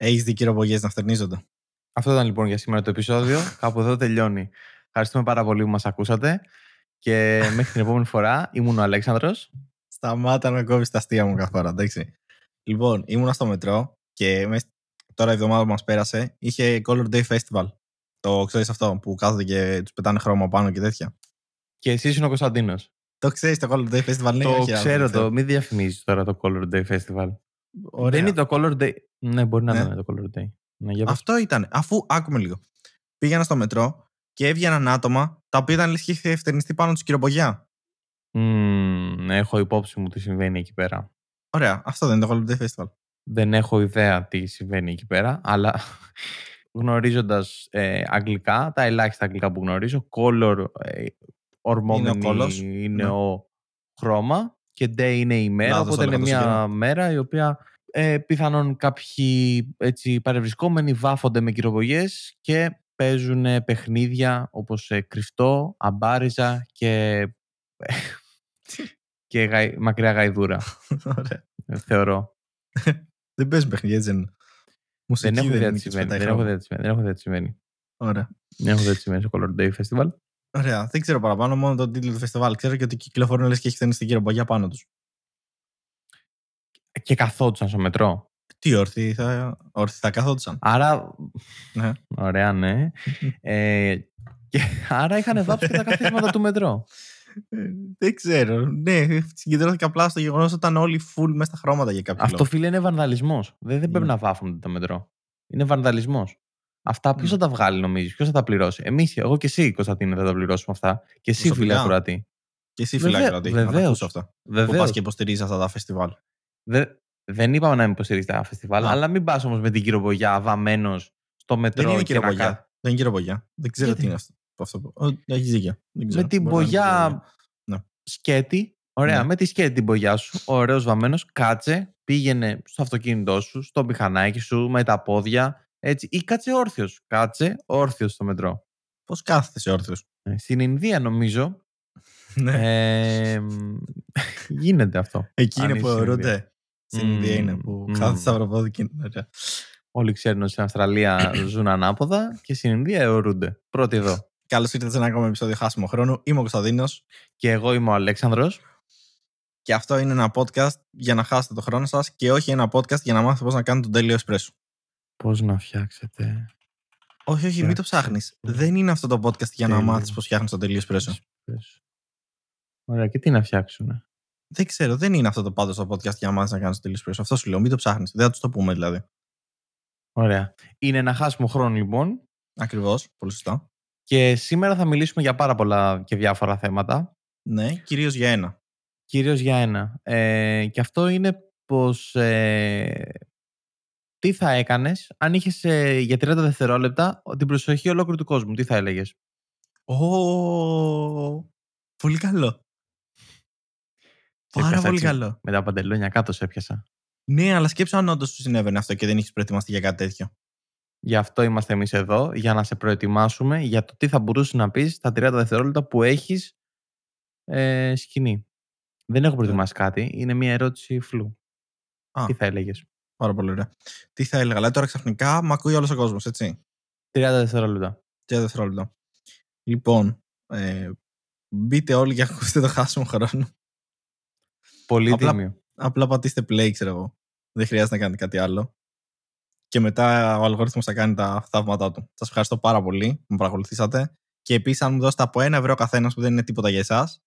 Έχεις δει κυροπογιέ να φτερνίζονται. Αυτό ήταν λοιπόν για σήμερα το επεισόδιο. Κάπου εδώ τελειώνει. Ευχαριστούμε πάρα πολύ που μας ακούσατε. Και μέχρι την επόμενη φορά ήμουν ο Αλέξανδρος. Σταμάτα να κόβεις τα αστεία μου κάθε φορά, εντάξει. Λοιπόν, ήμουνα στο μετρό και μες- τώρα η εβδομάδα που μας πέρασε είχε Color Day Festival. Το ξέρεις αυτό που κάθονται και τους πετάνε χρώμα πάνω και τέτοια. Και εσύ είναι ο Κωνσταντίνος. Το ξέρεις το Color Day Festival, ναι, το όχι, ξέρω άλλο, το. Μην διαφημίζεις τώρα το Color Day Festival. Ωραία. Δεν είναι το Color Day. Ναι, μπορεί να Ναι. είναι το Color Day. Ναι, για πες. Αυτό ήταν. Αφού, άκουμε λίγο. Πήγαινα στο μετρό και έβγαιναν άτομα τα οποία ήταν λες και είχε ευτερνιστεί πάνω τους κυριοπογιά. Μμμ, έχω υπόψη μου τι συμβαίνει εκεί πέρα. Ωραία, αυτό δεν είναι το Color Day Festival. Δεν έχω ιδέα τι συμβαίνει εκεί πέρα, αλλά γνωρίζοντας ε, αγγλικά, τα ελάχιστα αγγλικά που γνωρίζω, color ε, ορμόμενη κόλος, είναι ναι. ο χρώμα και day είναι η μέρα, Λάθος οπότε είναι έλεγα το μια συγκεκριμένο. μέρα η οποία ε, πιθανόν κάποιοι έτσι, παρευρισκόμενοι βάφονται με κυροβογιές και παίζουν παιχνίδια όπως ε, κρυφτό, αμπάριζα και, και γαϊ- μακριά γαϊδούρα, Ωραία. ε, θεωρώ. Δεν παίζουν παιχνίδια, έτσι δεν είναι. Μουσική Δεν έχω ιδέα είναι τι και τους συμβαίνει. πετάει Δεν έχω χρώμα. ιδέα τι συμβαίνει. Δεν έχω ιδέα τι συμβαίνει. Ωραία. Δεν έχω ιδέα τι συμβαίνει στο Color Day Festival. Ωραία. Δεν ξέρω παραπάνω, μόνο τον τίτλο του φεστιβάλ. Ξέρω και ότι κυκλοφορούν λες και έχει χτενιστεί κυριοπογιά πάνω τους. Και καθόντουσαν στο μετρό. Τι όρθιοι θα, όρθιοι θα καθόντουσαν. Άρα. Ναι. Ωραία, ναι. ε, και άρα είχαν βάψει και τα καθίσματα του μετρό. Ε, Δεν ξέρω. Ναι, συγκεντρώθηκα απλά στο γεγονός ότι ήταν όλοι full μέσα στα χρώματα για κάποιο Αυτό λόγο. φίλε είναι βανδαλισμός. Δεν, δεν πρέπει Ναι. να βάφουν το μετρό. Είναι βανδαλισμός. Αυτά ποιος Ναι. θα τα βγάλει, νομίζεις, ποιος θα τα πληρώσει; Εμείς, εγώ και εσύ, Κωνσταντίνε, θα τα πληρώσουμε αυτά. Και εσύ, φίλε Προσωπικά. Ακροατή. Και εσύ Βεβαίως, φυλάκι ρωτή. Να τα βεβαίως. ακούσω αυτά. Που Βεβαίως. πας και υποστηρίζεις αυτά τα φεστιβάλ. Δε, δεν είπαμε να μην υποστηρίζεις τα φεστιβάλ, Α. αλλά μην πας όμως με την κυροβογιά βαμμένος στο μετρό Δεν είναι και να κυριοπογιά. κα- Δεν είναι κυριοπογιά. Δεν ξέρω Γιατί; τι είναι αυτό. αυτό που- Ω, Έχεις δίκιο. Δεν ξέρω. με την Μπορεί να είναι μπογιά κυριοπογιά. Ναι. σκέτη. Ωραία, Ναι. με τη σκέτη την μπογιά σου, ωραίος βαμμένος, κάτσε, πήγαινε στο αυτοκίνητό σου, στο μηχανάκι σου, με τα πόδια. Έτσι, ή κάτσε όρθιος. Κάτσε όρθιος στο μετρό. Πώς κάθεσαι όρθιος; Ε, Στην Ινδία, νομίζω, Ναι. ε, μ, γίνεται αυτό. Εκεί αν είναι είσαι που στην αιωρούνται. Στην Μμμ, Ινδία είναι που μμμ. κάθεσαι σταυροπόδι και είναι ωραία. Όλοι ξέρουν ότι στην Αυστραλία ζουν ανάποδα και στην Ινδία αιωρούνται. Πρώτη εδώ. Καλώς ήρθατε σε ένα ακόμα επεισόδιο Χάσιμο Χρόνου. Είμαι ο Κωνσταντίνος Και εγώ είμαι ο Αλέξανδρος. και αυτό είναι ένα podcast για να χάσετε το χρόνο σας και όχι ένα podcast για να μάθετε πώς να κάνετε τον τέλειο εσπρέσο. Πώς να φτιάξετε... Όχι, όχι, μην το Φτιάξτε ψάχνεις. το. Δεν είναι αυτό το podcast για να Τέλειο. μάθεις πώς φτιάχνεις τον τέλειο εσπρέσο. εσπρέσο. Ωραία, και τι να φτιάξουνε; Δεν ξέρω, δεν είναι αυτό το πάντως το podcast για να μάθεις να κάνεις τον τέλειο εσπρέσο. Αυτό σου λέω, μην το ψάχνεις. Δεν θα τους το πούμε δηλαδή. Ωραία. Είναι ένα χάσιμο χρόνο λοιπόν Ακριβώς, πολύ σωστά. και σήμερα θα μιλήσουμε για πάρα πολλά και διάφορα θέματα. Ναι, κυρίως για ένα. Κυρίως για ένα. Ε, και αυτό είναι πως ε, τι θα έκανες αν είχες ε, για 30 δευτερόλεπτα την προσοχή ολόκληρου του κόσμου. Τι θα έλεγες; Ω, πολύ καλό. Σε Πάρα έπιασα πολύ έτσι, καλό. Με τα παντελόνια κάτω σε έπιασα. Ναι, αλλά σκέψου αν όντως σου συνέβαινε αυτό και δεν έχει προετοιμαστεί για κάτι τέτοιο. Γι' αυτό είμαστε εμείς εδώ, για να σε προετοιμάσουμε για το τι θα μπορούσες να πεις στα 30 δευτερόλεπτα που έχεις ε, σκηνή. Δεν έχω προετοιμάσει κάτι, είναι μια ερώτηση φλου. Α. Τι θα έλεγες; Πάρα πολύ ωραία. Τι θα έλεγα, δηλαδή τώρα ξαφνικά με ακούει όλος ο κόσμος, έτσι. 30 δευτερόλεπτα. 30 δευτερόλεπτα. Λοιπόν, ε, μπείτε όλοι και ακούστε το χάσιμο χρόνο. Πολύ Απλά- τίμιο. Απλά πατήστε play, ξέρω εγώ. Δεν χρειάζεται να κάνετε κάτι άλλο. Και μετά ο αλγόριθμος θα κάνει τα θαύματά του. Σας ευχαριστώ πάρα πολύ που με παρακολουθήσατε. Και επίσης, αν μου δώσετε από ένα ευρώ καθένας που δεν είναι τίποτα για εσάς,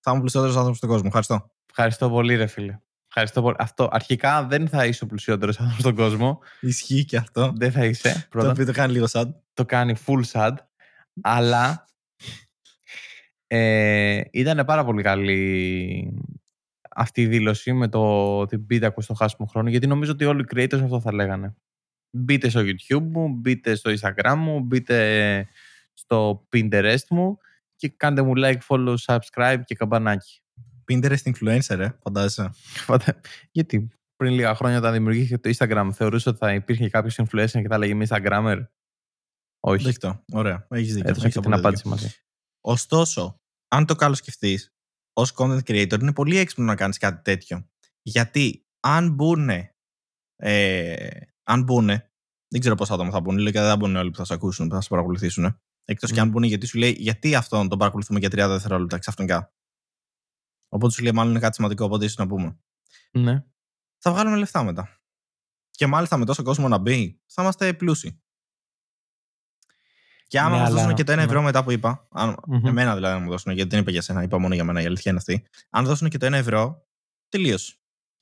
θα είμαι πλουσιότερος άνθρωπος στον κόσμο. Ευχαριστώ. Ευχαριστώ πολύ, ρε φίλε. Ευχαριστώ πολύ. Αυτό αρχικά δεν θα είσαι ο πλουσιότερος άνθρωπος στον κόσμο. Ισχύει και αυτό. Δεν θα είσαι. Το Πρώτα. οποίο το κάνει λίγο sad. το κάνει full sad. Αλλά ε, ήταν πάρα πολύ καλή αυτή η δήλωση με το ότι μπείτε ακούστε το χάσιμο χρόνο γιατί νομίζω ότι όλοι οι creators αυτό θα λέγανε. Μπείτε στο YouTube μου, μπείτε στο Instagram μου, μπείτε στο Pinterest μου και κάντε μου like, follow, subscribe και καμπανάκι. Pinterest influencer, ε, φαντάζεσαι. Φατε- Γιατί πριν λίγα χρόνια όταν δημιουργήθηκε το Instagram θεωρούσε ότι θα υπήρχε κάποιος influencer και θα έλεγε είμαι Instagrammer; Όχι. Δεκτό. Ωραία. Έχεις δίκιο. Έδωσα Έχεις και την απόλυτο απάντηση δίκιο. μαζί. Ωστόσο, αν το καλώς σκεφτείς, ως content creator είναι πολύ έξυπνο να κάνεις κάτι τέτοιο. Γιατί αν μπουν ε, αν μπουν, δεν ξέρω πόσα άτομα θα μπουν. Λέει δεν θα μπουν όλοι που θα σε ακούσουν, που θα σε παρακολουθήσουν. Εκτός και αν μπουν, γιατί σου λέει, γιατί αυτόν τον παρακολουθούμε για 30 δευτερόλεπτα ξαφνικά. Οπότε σου λέει, μάλλον είναι κάτι σημαντικό, οπότε ίσω να πούμε. Ναι. Θα βγάλουμε λεφτά μετά. Και μάλιστα με τόσο κόσμο να μπει, θα είμαστε πλούσιοι. Και άμα Ναι, μας αλλά- δώσουν και το 1 ευρώ ναι. μετά που είπα, αν, Μμμ. εμένα δηλαδή να μου δώσουν, γιατί δεν είπα για σένα, είπα μόνο για μένα, η αλήθεια είναι αυτή. Αν δώσουν και το 1 ευρώ, τελείωσε.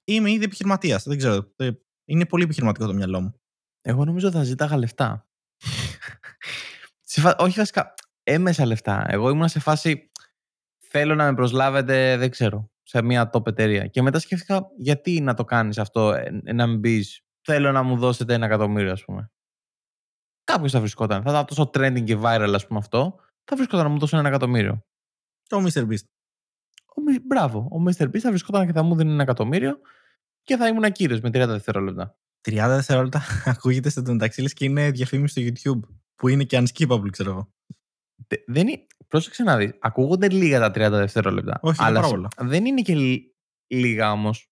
Είμαι ήδη επιχειρηματίας. Δεν ξέρω. Ε, Είναι πολύ επιχειρηματικό το μυαλό μου. Εγώ νομίζω θα ζητάγα λεφτά. Σε φα- Όχι βασικά, έμεσα λεφτά. Εγώ ήμουν σε φάση θέλω να με προσλάβετε, δεν ξέρω, σε μια top εταιρεία. Και μετά σκέφτηκα γιατί να το κάνεις αυτό, ε, να μην μπει. θέλω να μου δώσετε ένα εκατομμύριο ας πούμε. Κάποιος θα βρισκόταν. Θα ήταν τόσο trending και viral ας πούμε αυτό. Θα βρισκόταν να μου δώσει ένα εκατομμύριο. Το Mr. Beast. Ο, Μι- μπράβο, ο Mr. Beast θα βρισκόταν και θα μου δίνει ένα εκατομμύριο και θα ήμουν κύριο με 30 δευτερόλεπτα. 30 δευτερόλεπτα ακούγεται στο μεταξύ λες και είναι διαφήμιση στο YouTube. Που είναι και unskippable, ξέρω εγώ. Τε- Δεν είναι... Πρόσεξε να δεις. Ακούγονται λίγα τα 30 δευτερόλεπτα. Όχι, είναι αλλά πάρα σε- πολλά. δεν είναι και λι- λίγα όμως.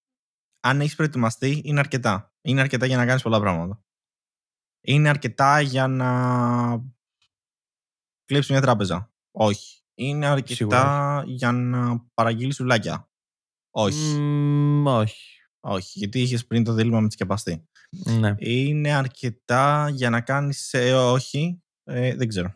Αν έχεις προετοιμαστεί, είναι αρκετά. Είναι αρκετά για να κάνεις πολλά πράγματα. Είναι αρκετά για να κλέψεις μια τράπεζα. Όχι. Είναι αρκετά Σίγουρα για να παραγγείλεις σουλάκια. Όχι. όχι. Όχι. Γιατί είχες πριν το δίλημα με τη σκεπαστή. Ναι. Είναι αρκετά για να κάνεις. Ε, όχι. Ε, δεν ξέρω.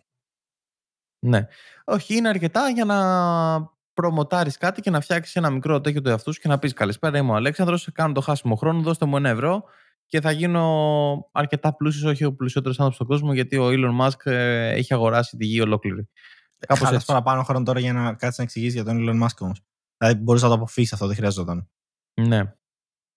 ναι. Όχι, είναι αρκετά για να προμοτάρεις κάτι και να φτιάξεις ένα μικρό τέτοιο του εαυτού σου και να πεις καλησπέρα είμαι ο Αλέξανδρος, κάνω το χάσιμο χρόνο, δώστε μου ένα ευρώ και θα γίνω αρκετά πλούσιος, όχι ο πλουσιότερος άνθρωπος στον κόσμο γιατί ο Elon Musk ε, έχει αγοράσει τη γη ολόκληρη. Κάπως Χάλας έτσι. παραπάνω χρόνο τώρα για να κάτσεις να εξηγήσεις για τον Elon Musk όμως. Δηλαδή μπορείς να το αποφύγει αυτό, δεν χρειαζόταν. Ναι.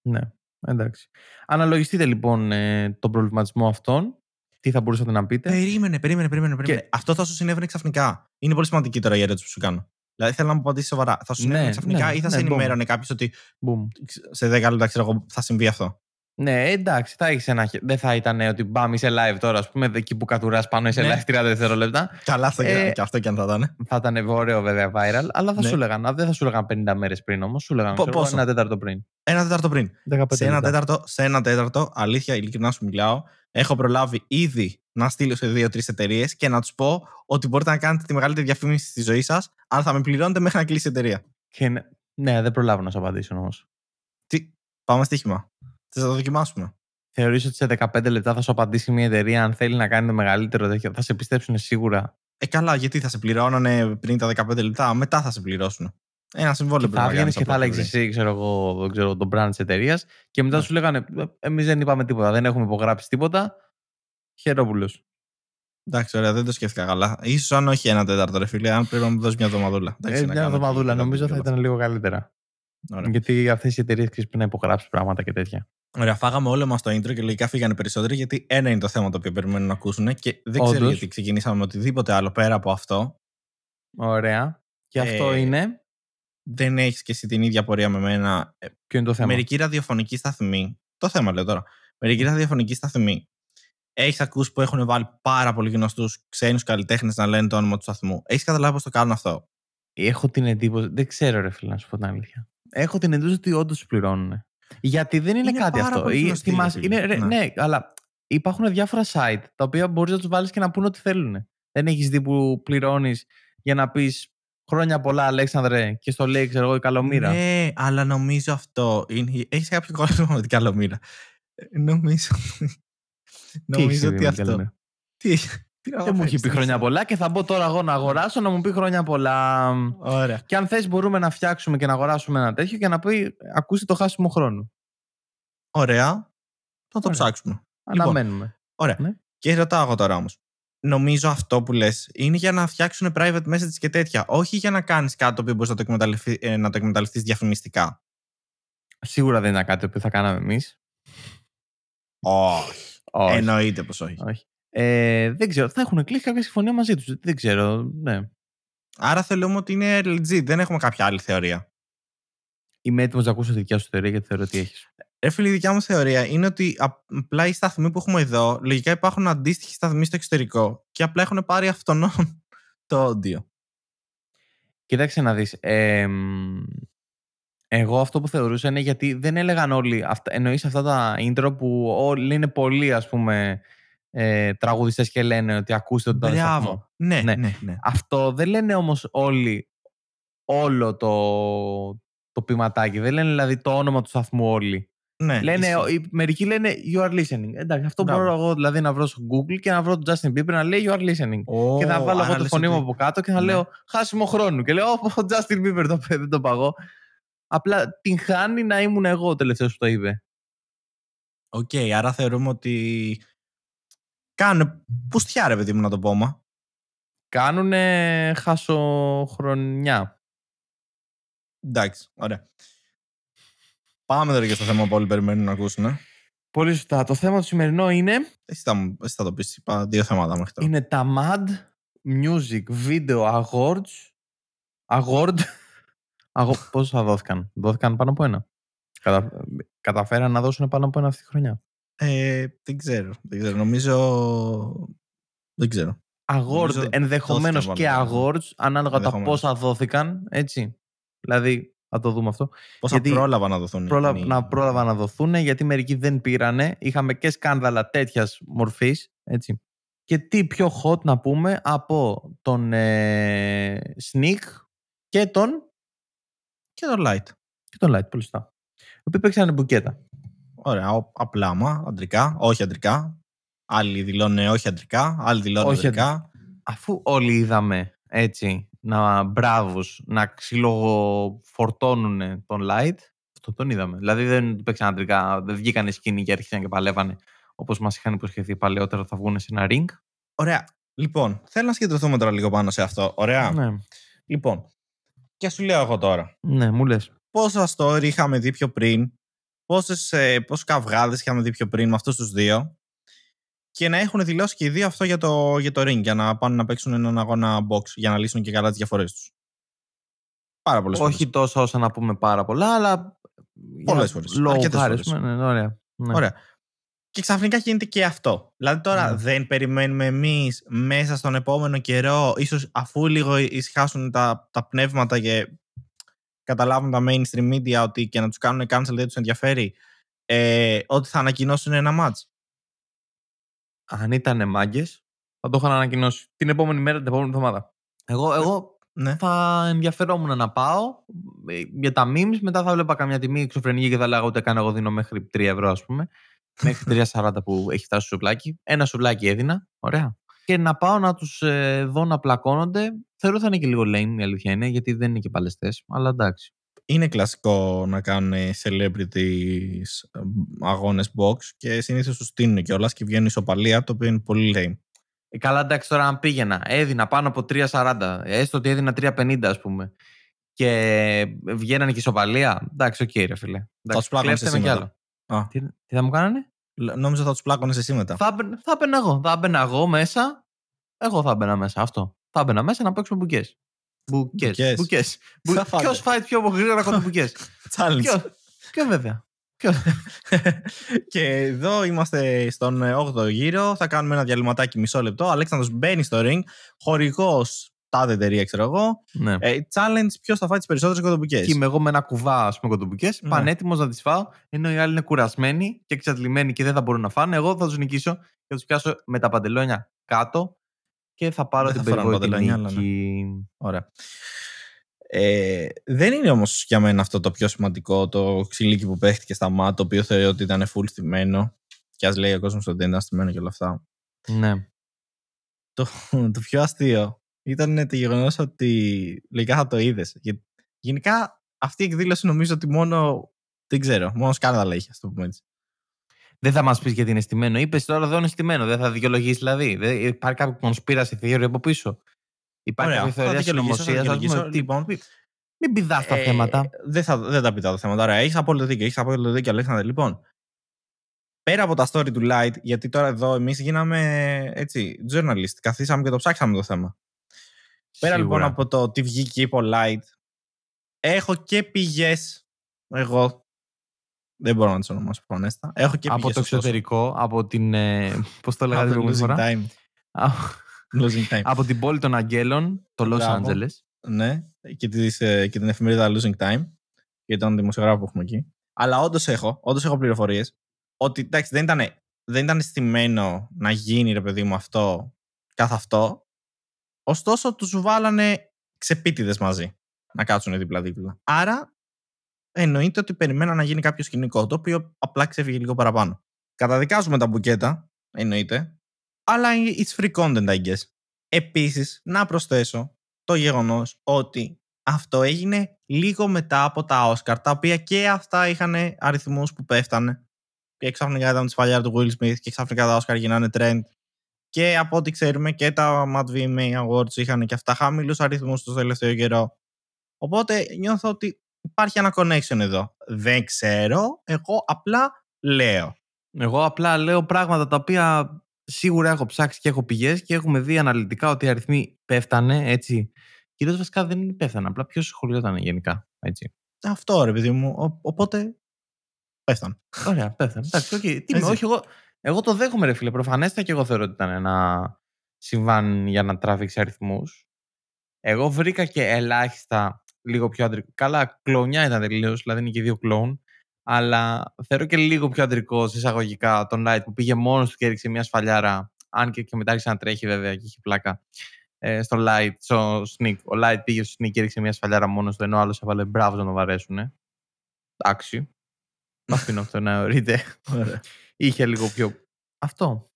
Ναι. Εντάξει. Αναλογιστείτε λοιπόν ε, τον προβληματισμό αυτόν. Τι θα μπορούσατε να πείτε; Περίμενε, περίμενε, περίμενε. περίμενε. Αυτό θα σου συνέβαινε ξαφνικά. Είναι πολύ σημαντική τώρα η ερώτηση που σου κάνω. Δηλαδή θέλω να μου απαντήσεις σοβαρά. Θα σου συνέβαινε Ναι, ξαφνικά ναι, ή θα ναι, σε μπομ. ενημέρωνε κάποιος ότι Boom. σε 10 λεπτά ξέρω εγώ θα συμβεί αυτό; Ναι, εντάξει, θα έχεις ένα. χε- Δεν θα ήταν ότι μπαμ, είσαι live τώρα, ας πούμε, εκεί που κατουράς πάνω, είσαι Ναι. live 30 δευτερόλεπτα. Καλά, αυτό Ε, και, και αυτό και αν θα ήταν. Θα ήταν ωραίο βέβαια viral, αλλά θα Ναι. σου έλεγαν. Δεν θα σου έλεγαν 50 μέρες πριν όμως, σου έλεγαν Πο- ξέρω, εγώ, πόσο; ένα τέταρτο πριν. Ένα τέταρτο πριν. 15 Σε ένα, λεπτά. τέταρτο, σε ένα τέταρτο, αλήθεια, ειλικρινά σου μιλάω, έχω προλάβει ήδη να στείλω σε δύο-τρεις εταιρείες και να τους πω ότι μπορείτε να κάνετε τη μεγαλύτερη διαφήμιση στη ζωή σας, αν θα με πληρώνετε μέχρι να κλείσει η εταιρεία. Και ναι- ναι, δεν προλάβω να σου απαντήσω όμως. Τι, πάμε στοίχημα. Θε να το δοκιμάσουμε. Θεωρείς ότι σε 15 λεπτά θα σου απαντήσει μια εταιρεία αν θέλει να κάνει το μεγαλύτερο τέτοιο; Θα σε πιστέψουν σίγουρα; Ε, καλά, γιατί θα σε πληρώνανε πριν τα 15 λεπτά, μετά θα σε πληρώσουν. Ένα συμβόλαιο Και πρέπει θα να βγαίνεις κάνεις και θα από έλεγε πριν. εσύ, ξέρω εγώ, δεν ξέρω, τον brand της εταιρείας και μετά Ναι. σου λέγανε Εμείς δεν είπαμε τίποτα, δεν έχουμε υπογράψει τίποτα. Χαιρόπουλος. Εντάξει, ωραία, δεν το σκέφτηκα καλά. σω αν όχι ένα τέταρτο, ρε φίλε, αν πρέπει να μου δώσεις μια εβδομαδούλα. Εντάξει, Ε, να μια κάνω εβδομαδούλα και- νομίζω θα και- ήταν λίγο καλύτερα. Ωραία. Γιατί αυτές οι εταιρείες πρέπει να υπογράψεις πράγματα και τέτοια. Ωραία, φάγαμε όλο μας το intro και λογικά φύγανε περισσότεροι γιατί ένα είναι το θέμα το οποίο περιμένουν να ακούσουν και δεν ξέρω Όντως. γιατί ξεκινήσαμε με οτιδήποτε άλλο πέρα από αυτό. Ωραία. Και αυτό Ε, είναι; Δεν έχεις και εσύ την ίδια πορεία με μένα. Ε, Ποιο είναι το θέμα; Μερική ραδιοφωνική σταθμή. Το θέμα λέω τώρα. Μερική ραδιοφωνική σταθμή. Έχεις ακούσει που έχουν βάλει πάρα πολύ γνωστούς ξένους καλλιτέχνες να λένε το όνομα του σταθμού. Έχεις καταλάβει πώς το κάνουν αυτό; Έχω την εντύπωση. Δεν ξέρω, ρε φίλε, να σου πω την αλήθεια. Έχω την εντύπωση ότι όντως τους πληρώνουν. Γιατί δεν είναι, Είναι κάτι πάρα αυτό. πολύ Ή- γνωστοί, θυμάσαι- ρε φίλε. είναι, ρε, Ναι. ναι, αλλά υπάρχουν διάφορα site τα οποία μπορείς να τους βάλεις και να πούνε ό,τι θέλουν. Δεν έχεις δει που πληρώνεις για να πεις χρόνια πολλά, Αλέξανδρε, και στο λέει, ξέρω εγώ, η καλομήρα. Ναι, αλλά νομίζω αυτό. Είναι... Έχεις κάποιο κόλλημα με την καλομήρα. Ε, Νομίζω. Τι έχεις νομίζω δει ότι με την αυτό. καλομήρα; Τι έχει. τι να Δεν μου έχει φέρεις, πει δεν χρόνια ξέρω. πολλά και θα μπω τώρα εγώ να αγοράσω να μου πει χρόνια πολλά. Ωραία. Και αν θες μπορούμε να φτιάξουμε και να αγοράσουμε ένα τέτοιο και να πει ακούστε το χάσιμο χρόνο. Ωραία. Θα το Ωραία. ψάξουμε. Αναμένουμε. Ωραία. Ναι. Και ρωτάω εγώ τώρα όμως. Νομίζω αυτό που λες είναι για να φτιάξουν private message και τέτοια. Όχι για να κάνεις κάτι το οποίο μπορείς να το εκμεταλλευτεί ε, να το εκμεταλλευτείς διαφημιστικά. Σίγουρα δεν είναι κάτι που θα κάναμε εμείς. Όχι. Όχι. Εννοείται πως όχι. όχι. Ε, δεν ξέρω. Θα έχουν κλείσει κάποια συμφωνία μαζί τους. Δεν ξέρω. Ναι. Άρα θεωρούμε ότι είναι legit. Δεν έχουμε κάποια άλλη θεωρία. Είμαι έτοιμος να ακούσω τη δικιά σου θεωρία γιατί θεωρώ ότι έχεις. Ρε φίλε, η δικιά μου θεωρία είναι ότι απλά οι σταθμοί που έχουμε εδώ, λογικά υπάρχουν αντίστοιχοι σταθμοί στο εξωτερικό και απλά έχουν πάρει αυτόν το audio. Κοίταξε να δεις. Ε, μ, Εγώ αυτό που θεωρούσα είναι γιατί δεν έλεγαν όλοι. Αυτά, εννοείς αυτά τα intro που όλοι είναι πολύ, ας πούμε, ε, τραγουδιστές και λένε ότι ακούστε τον τάδε σταθμό. Μπράβο. Ναι, Ναι. ναι, ναι. Αυτό δεν λένε όμως όλοι όλο το, το ποιηματάκι. Δεν λένε δηλαδή το όνομα του σταθμού όλοι. ναι λένε, ισχύει. οι- μερικοί λένε you are listening. Εντάξει, αυτό Μπράβο. μπορώ εγώ δηλαδή να βρω στο Google και να βρω τον Justin Bieber να λέει you are listening. Ω, και θα βάλω άρα εγώ το λες φωνή μου ότι- από κάτω και θα Ναι. λέω χάσιμο χρόνου. Και λέω, ο Justin Bieber το είπε, δεν το παγώ. Απλά την χάνει να ήμουν εγώ ο τελευταίος που το είπε. Οκ, άρα θεωρούμε ότι κάνουν πουστιά ρε παιδί μου να το πω μα. Κάνουνε χάσοχρονιά. Εντάξει, ωραία. Πάμε τώρα και στο θέμα που όλοι περιμένουν να ακούσουν. Ε. Πολύ σωστά. Το θέμα του σημερινό είναι, Εσύ, θα, μου- εσύ θα το πεις, είπα δύο θέματα μέχρι τώρα. είναι τα Mad Music Video Awards. Award. Αγω... Πόσο θα δόθηκαν; Δόθηκαν πάνω από ένα. Κατα... Καταφέραν να δώσουν πάνω από ένα αυτή τη χρονιά. Ε, δεν ξέρω, δεν ξέρω. Νομίζω... Δεν ξέρω. Award Νομίζω ενδεχομένως δόθηκαν και πάνω από awards ανάλογα τα Ενδεχομένως. πόσα δόθηκαν. Έτσι. Δηλαδή, θα το δούμε αυτό. Πόσα Γιατί πρόλαβα να δοθούν. Πρόλα... είναι οι- Να πρόλαβα να δοθούν γιατί μερικοί δεν πήρανε. Είχαμε και σκάνδαλα τέτοιας μορφής. Έτσι. Και τι πιο hot να πούμε από τον ε, Sneak και τον, Και το light. και τον Light. Πολύ σωστά. Οι οποίοι παίξανε μπουκέτα. Ωραία, ο- απλά μα, αντρικά, όχι αντρικά. Άλλοι δηλώνουν όχι αντρικά, άλλοι δηλώνουν Όχι αντρικά. Αφού όλοι είδαμε έτσι να μπράβους να ξυλοφορτώνουν τον Light, αυτό τον είδαμε. Δηλαδή δεν παίξαν αντρικά, δεν βγήκανε σκηνή και άρχισαν και παλεύανε όπως μας είχαν υποσχεθεί παλαιότερα θα βγουν σε ένα ring. Ωραία. Λοιπόν, θέλω να συγκεντρωθούμε τώρα λίγο πάνω σε αυτό. Ωραία. Ναι, Λοιπόν, και σου λέω εγώ τώρα. ναι, μου λες. Πόσα story είχαμε δει πιο πριν, πόσες, ε, πόσους καυγάδες είχαμε δει πιο πριν με αυτούς τους δύο και να έχουν δηλώσει και οι δύο αυτό για το, για το ring, για να πάνε να παίξουν έναν αγώνα box, για να λύσουν και καλά τις διαφορές τους. Πάρα πολλές φορές. Όχι τόσο ώσα να πούμε πάρα πολλά, αλλά. Πολλές φορές. Λόγω Αρκετές χάρη, φορές. Ναι, ναι, ωραία. Ναι. Ωραία. Και ξαφνικά γίνεται και αυτό. Δηλαδή τώρα Ναι. δεν περιμένουμε εμείς μέσα στον επόμενο καιρό, ίσως αφού λίγο ησυχάσουν τα, τα πνεύματα και καταλάβουν τα mainstream media ότι και να τους κάνουν cancel δεν τους ενδιαφέρει, ε, ότι θα ανακοινώσουν ένα match. Αν ήταν μάγκες, θα το είχαν ανακοινώσει την επόμενη μέρα, την επόμενη εβδομάδα. Εγώ, εγώ Ναι. θα ενδιαφερόμουν να πάω ε, για τα memes. Μετά θα βλέπα καμιά τιμή εξωφρενική και θα λέγα ότι κάνω εγώ δίνω μέχρι 3 ευρώ, ας πούμε. μέχρι 3,40 που έχει φτάσει στο σουβλάκι. Ένα σουβλάκι έδινα. Ωραία. Και να πάω να τους ε, δω να πλακώνονται. Θεωρώ θα είναι και λίγο lame η αλήθεια είναι, γιατί δεν είναι και παλαιστές. Αλλά εντάξει. Είναι κλασικό να κάνουν celebrities ε, αγώνες box και συνήθως τους στήνουν κιόλας και βγαίνει ισοπαλία, το οποίο είναι πολύ lame. Ε, καλά, εντάξει, τώρα αν πήγαινα, έδινα πάνω από 3,40, έστω ότι έδινα 3,50 ας πούμε, και βγαίνανε και ισοπαλία. Εντάξει, οκ, ρε φίλε. Θα Εντάξει, τους πλάκωνες κλέψτε με εσύ κι μετά. άλλο. Α, Τι, τι θα μου κάνανε; Λ- νόμιζα θα τους πλάκωνες εσύ μετά. Θα, έμπαι- θα έμπαινα εγώ. Θα έμπαινα εγώ μέσα. Εγώ θα έμπαινα μέσα. Αυτό. Θα έμπαινα μέσα να παίξουμε μπουκές. Μπουκές. Μπουκές. Μπουκές. Θα φάτε. Ποιος φάει πιο γρήγορα από μπουκές; Challenge. Ποιο. Ποιο βέβαια. Ποιο. και εδώ είμαστε στον 8ο γύρο. Θα κάνουμε ένα διαλυματάκι μισό λεπτό. Ο Αλέξανδρος μπαίνει στο ring. Χορηγός τάδε εταιρεία, ξέρω εγώ. ναι. Ε, challenge ποιος θα φάει τις περισσότερες κοντομπουκέ. Και είμαι εγώ με ένα κουβά, ας πούμε, κοντομπουκέ, Ναι. πανέτοιμος να τις φάω, ενώ οι άλλοι είναι κουρασμένοι και εξαντλημένοι και δεν θα μπορούν να φάνε. Εγώ θα τους νικήσω και θα τους πιάσω με τα παντελόνια κάτω και θα πάρω Δεν την θα φοράνε περιβόητη παντελόνια, αλλά ναι. νίκη. Ωραία. Ε, δεν είναι όμως για μένα αυτό το πιο σημαντικό, το ξυλίκι που παίχτηκε στα μάτια, το οποίο θεωρεί ότι ήταν full στημένο. Και ας λέει ο κόσμος ότι δεν ήταν στημένο και όλα αυτά. Ναι. Το, το πιο αστείο ήταν το γεγονός ότι λογικά θα το είδες. Γενικά αυτή η εκδήλωση νομίζω ότι μόνο. Δεν ξέρω, μόνο σκάνδαλα είχε, ας το πούμε έτσι. Δεν θα μας πεις γιατί είναι στημένο. Είπες τώρα δεν είναι στημένο. Δεν θα δικαιολογήσεις δηλαδή. Δεν, υπάρχει κάποια conspiracy theory από πίσω. Υπάρχει Ωραία, κάποια θα θεωρία δικαιολογήσω, θα συνωμοσίας. δικαιολογήσω. Λοιπόν, Μην, μην πηδάς τα Ε, θέματα. Δεν, θα, δεν τα πητάω τα θέματα. Ωραία, έχεις απόλυτο δίκιο. Έχεις απόλυτο δίκιο, Αλέξανδρε. Λοιπόν, πέρα από τα story του Light, γιατί τώρα εδώ εμείς γίναμε έτσι, journalist, καθίσαμε και το ψάξαμε το θέμα. Πέρα Σίγουρα. λοιπόν από το τι βγήκε και είπε ο Light, έχω και πηγές. Εγώ. Δεν μπορώ να τις ονομάσω προνέστα. Έχω και από πηγές, το ωστόσο. εξωτερικό, από την. Ε, Πώς το Από λέγατε το την προηγούμενη losing φορά. time. Α, Losing time. από την πόλη των Αγγέλων, το Los Μπράβο. Angeles. ναι, και, τις, ε, και την εφημερίδα Losing Time. για τον δημοσιογράφο που έχουμε εκεί. Αλλά όντως έχω, όντως έχω πληροφορίες ότι εντάξει, δεν ήταν, δεν ήταν στημένο να γίνει ρε παιδί μου αυτό καθ' αυτό. Ωστόσο, τους βάλανε ξεπίτηδες μαζί να κάτσουν δίπλα-δίπλα. Άρα, εννοείται ότι περιμέναν να γίνει κάποιο σκηνικό, το οποίο απλά ξέφυγε λίγο παραπάνω. Καταδικάζουμε τα μπουκέτα, εννοείται, αλλά it's free content, I guess. Επίσης, να προσθέσω το γεγονός ότι αυτό έγινε λίγο μετά από τα Oscar, τα οποία και αυτά είχαν αριθμούς που πέφτανε. Και ξαφνικά ήταν της φαλιά του Will Smith και ξαφνικά τα Oscar γίνανε trend. Και από ό,τι ξέρουμε και τα Mad VMA Awards είχαν και αυτά χαμηλούς αριθμούς το τελευταίο καιρό. Οπότε νιώθω ότι υπάρχει ένα connection εδώ. Δεν ξέρω, εγώ απλά λέω. Εγώ απλά λέω πράγματα τα οποία σίγουρα έχω ψάξει και έχω πηγές και έχουμε δει αναλυτικά ότι οι αριθμοί πέφτανε έτσι. Κυρίως βασικά δεν πέφτανε, απλά ποιο σχολιόταν γενικά. Έτσι. Αυτό ρε παιδί μου. οπότε πέφτανε. Ωραία, πέφτανε. Εντάξει, okay. Τι όχι, εγώ, εγώ το δέχομαι, ρε φίλε. Προφανέστα και εγώ θεωρώ ότι ήταν ένα συμβάν για να τραβήξει αριθμούς. Εγώ βρήκα και ελάχιστα λίγο πιο αντρικό. Καλά, κλονιά ήταν τελείως, δηλαδή είναι και δύο κλόουν. Αλλά θεωρώ και λίγο πιο αντρικό εισαγωγικά τον Light που πήγε μόνος του και έριξε μια σφαλιάρα. Αν και, και μετά άρχισε να τρέχει βέβαια και είχε πλάκα. Ε, στο Light, στο Sneak. Ο Light πήγε στο Sneak και έριξε μια σφαλιάρα μόνος του, ενώ άλλος έβαλε μπράβο να τον βαρέσουν. Εντάξει. Το αφήνω αυτό να ορείτε. Είχε λίγο πιο. Αυτό.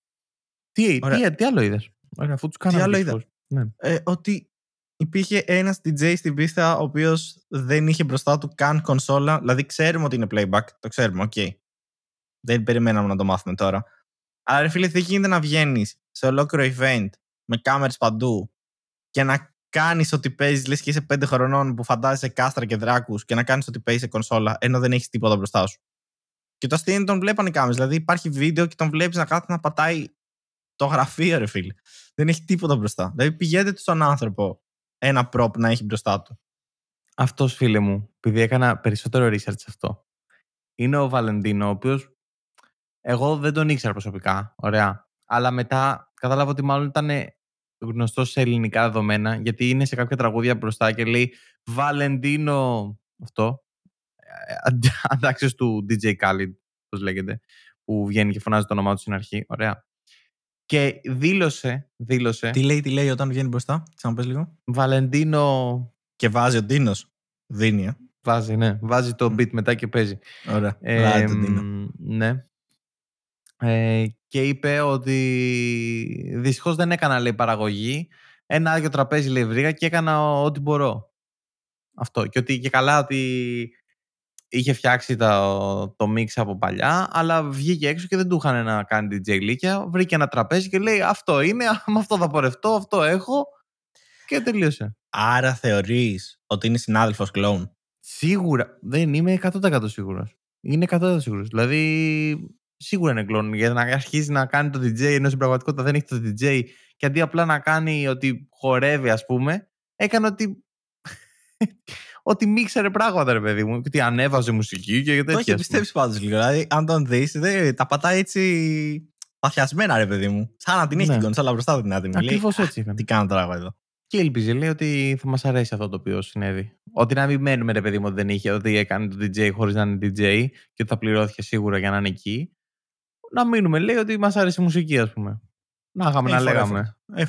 Τι, τι, τι άλλο είδες; Αφού τους κάνω. Τι άλλο είδα; Ναι. Ε, ότι υπήρχε ένας DJ στην πίστα ο οποίος δεν είχε μπροστά του καν κονσόλα. Δηλαδή, ξέρουμε ότι είναι playback. Το ξέρουμε, ok. Okay. Δεν περιμέναμε να το μάθουμε τώρα. Αλλά, φίλε, δεν γίνεται να βγαίνεις σε ολόκληρο event με κάμερες παντού και να κάνεις ότι παίζεις, λες και είσαι πέντε χρονών που φαντάζεσαι κάστρα και δράκους και να κάνεις ότι παίζεις σε κονσόλα ενώ δεν έχεις τίποτα μπροστά σου; Και το αστείο τον βλέπανε οι κάμερες. Δηλαδή, υπάρχει βίντεο και τον βλέπεις να κάθεται να πατάει το γραφείο, ρε φίλε. Δεν έχει τίποτα μπροστά. Δηλαδή, πηγαίνετε στον άνθρωπο ένα prop να έχει μπροστά του. Αυτός, φίλε μου, επειδή έκανα περισσότερο research σε αυτό, είναι ο Βαλεντίνο, ο οποίος εγώ δεν τον ήξερα προσωπικά. Ωραία. Αλλά μετά κατάλαβα ότι μάλλον ήταν γνωστός σε ελληνικά δεδομένα, γιατί είναι σε κάποια τραγούδια μπροστά και λέει Βαλεντίνο. Αυτό. Ε, Αντάξεις του DJ Khaled, πώς λέγεται, που βγαίνει και φωνάζει το όνομά του στην αρχή. Ωραία. Και δήλωσε, δήλωσε. Τι λέει, τι λέει όταν βγαίνει μπροστά, ξαναπες λίγο. Βαλεντίνο. Και βάζει ο Ντίνος. Δίνει. Ε. Βάζει, ναι. Βάζει το beat μετά και παίζει. Ωραία. Ε, ναι. Ε, και είπε ότι δυστυχώς δεν έκανα λέει παραγωγή. Ένα άδειο τραπέζι λέει βρήκα και έκανα ό,τι μπορώ. Αυτό. Και ότι και καλά ότι είχε φτιάξει το, το mix από παλιά, αλλά βγήκε έξω και δεν του είχαν να κάνει DJ λίκια. Βρήκε ένα τραπέζι και λέει αυτό είναι, με αυτό θα πορευτώ, αυτό έχω και τελείωσε. Άρα θεωρείς ότι είναι συνάδελφος κλόουν; Σίγουρα. Δεν είμαι 100% σίγουρος. Είναι 100% σίγουρος. Δηλαδή σίγουρα είναι κλόουν γιατί να αρχίσει να κάνει το DJ ενώ στην πραγματικότητα δεν έχει το DJ και αντί απλά να κάνει ότι χορεύει ας πούμε έκανε ότι ότι μίξερε πράγματα, ρε παιδί μου. Και ότι ανέβαζε μουσική και τέτοια. Το έχει πιστέψει πάντως λίγο. Δηλαδή, αν τον δεις, τα πατάει έτσι παθιασμένα, ρε παιδί μου. Σαν να την έχει ναι. την κονσόλα μπροστά την άτιμη. Ακριβώς έτσι. Έκανε. Τι κάνω τώρα εδώ. Και ελπίζει, λέει ότι θα μας αρέσει αυτό το οποίο συνέβη. Ότι να μην μένουμε, ρε παιδί μου, ότι δεν είχε, ότι έκανε το DJ χωρίς να είναι DJ και ότι θα πληρώθηκε σίγουρα για να είναι εκεί. Να μείνουμε, λέει ότι μας άρεσε η μουσική, ας πούμε. Να είχαμε να λέγαμε. Ε,